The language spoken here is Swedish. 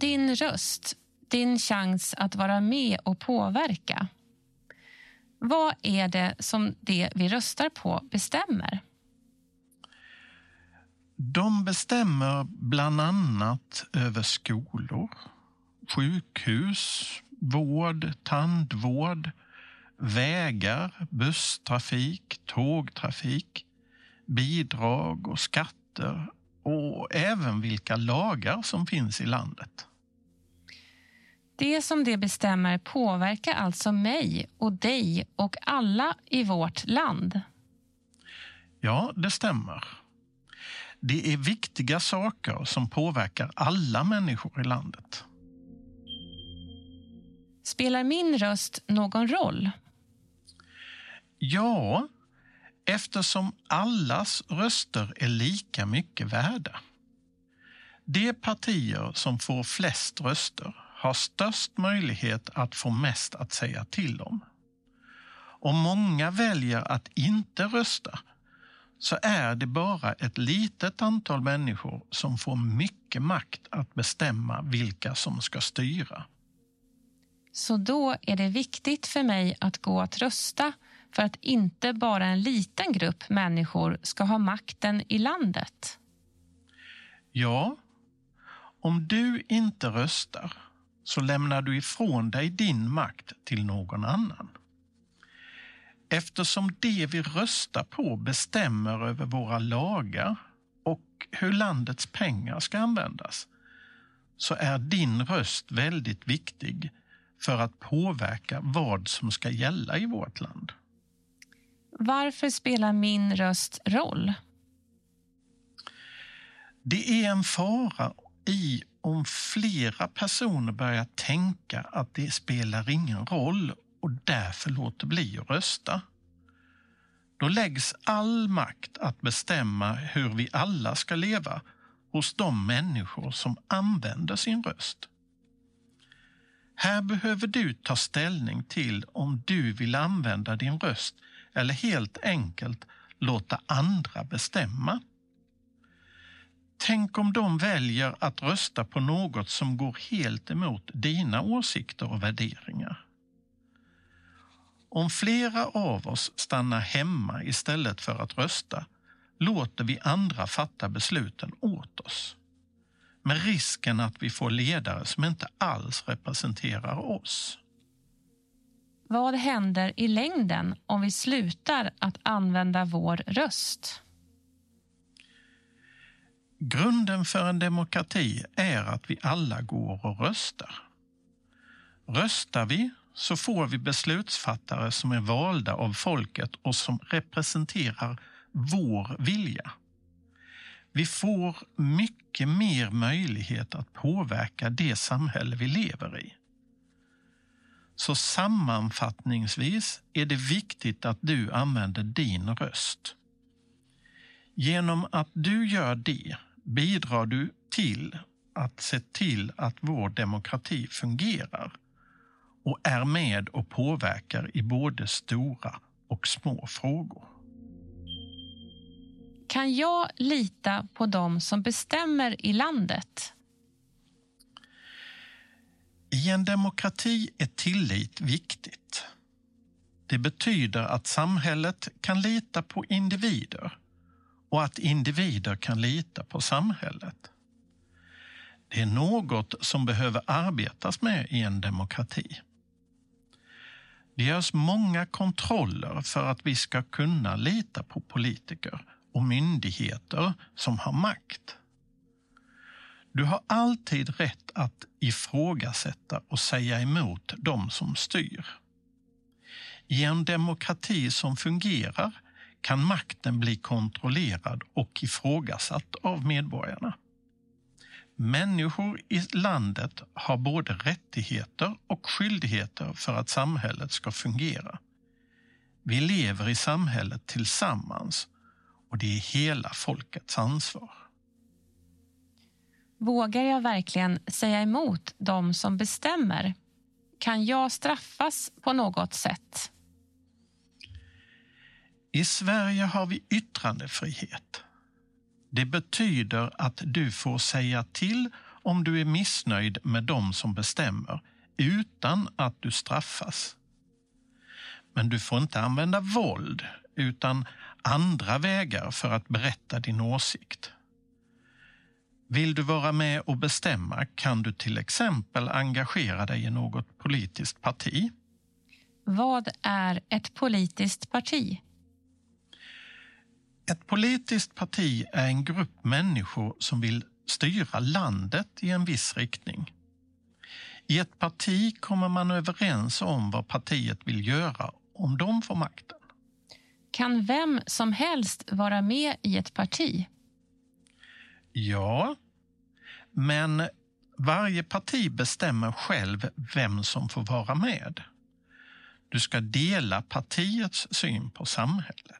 Din röst, din chans att vara med och påverka. Vad är det som det vi röstar på bestämmer? De bestämmer bland annat över skolor, sjukhus, vård, tandvård, vägar, busstrafik, tågtrafik, bidrag och skatter och även vilka lagar som finns i landet. Det som det bestämmer påverkar alltså mig och dig och alla i vårt land. Ja, det stämmer. Det är viktiga saker som påverkar alla människor i landet. Spelar min röst någon roll? Ja, eftersom allas röster är lika mycket värda. De partier som får flest röster har störst möjlighet att få mest att säga till om. Om många väljer att inte rösta så är det bara ett litet antal människor som får mycket makt att bestämma vilka som ska styra. Så då är det viktigt för mig att gå att rösta för att inte bara en liten grupp människor ska ha makten i landet? Ja, om du inte röstar så lämnar du ifrån dig din makt till någon annan. Eftersom det vi röstar på bestämmer över våra lagar och hur landets pengar ska användas så är din röst väldigt viktig för att påverka vad som ska gälla i vårt land. Varför spelar min röst roll? Det är en fara i om flera personer börjar tänka att det spelar ingen roll och därför låter bli att rösta. Då läggs all makt att bestämma hur vi alla ska leva hos de människor som använder sin röst. Här behöver du ta ställning till om du vill använda din röst eller helt enkelt låta andra bestämma. Tänk om de väljer att rösta på något som går helt emot dina åsikter och värderingar. Om flera av oss stannar hemma istället för att rösta låter vi andra fatta besluten åt oss. Med risken att vi får ledare som inte alls representerar oss. Vad händer i längden om vi slutar att använda vår röst? Grunden för en demokrati är att vi alla går och röstar. Röstar vi så får vi beslutsfattare som är valda av folket och som representerar vår vilja. Vi får mycket mer möjlighet att påverka det samhälle vi lever i. Så sammanfattningsvis är det viktigt att du använder din röst. Genom att du gör det bidrar du till att se till att vår demokrati fungerar och är med och påverkar i både stora och små frågor. Kan jag lita på dem som bestämmer i landet? I en demokrati är tillit viktigt. Det betyder att samhället kan lita på individer och att individer kan lita på samhället. Det är något som behöver arbetas med i en demokrati. Det görs många kontroller för att vi ska kunna lita på politiker och myndigheter som har makt. Du har alltid rätt att ifrågasätta och säga emot de som styr. I en demokrati som fungerar kan makten bli kontrollerad och ifrågasatt av medborgarna. Människor i landet har både rättigheter och skyldigheter för att samhället ska fungera. Vi lever i samhället tillsammans och det är hela folkets ansvar. Vågar jag verkligen säga emot de som bestämmer? Kan jag straffas på något sätt? I Sverige har vi yttrandefrihet. Det betyder att du får säga till om du är missnöjd med dem som bestämmer utan att du straffas. Men du får inte använda våld utan andra vägar för att berätta din åsikt. Vill du vara med och bestämma kan du till exempel engagera dig i något politiskt parti. Vad är ett politiskt parti? Ett politiskt parti är en grupp människor som vill styra landet i en viss riktning. I ett parti kommer man överens om vad partiet vill göra om de får makten. Kan vem som helst vara med i ett parti? Ja, men varje parti bestämmer själv vem som får vara med. Du ska dela partiets syn på samhället.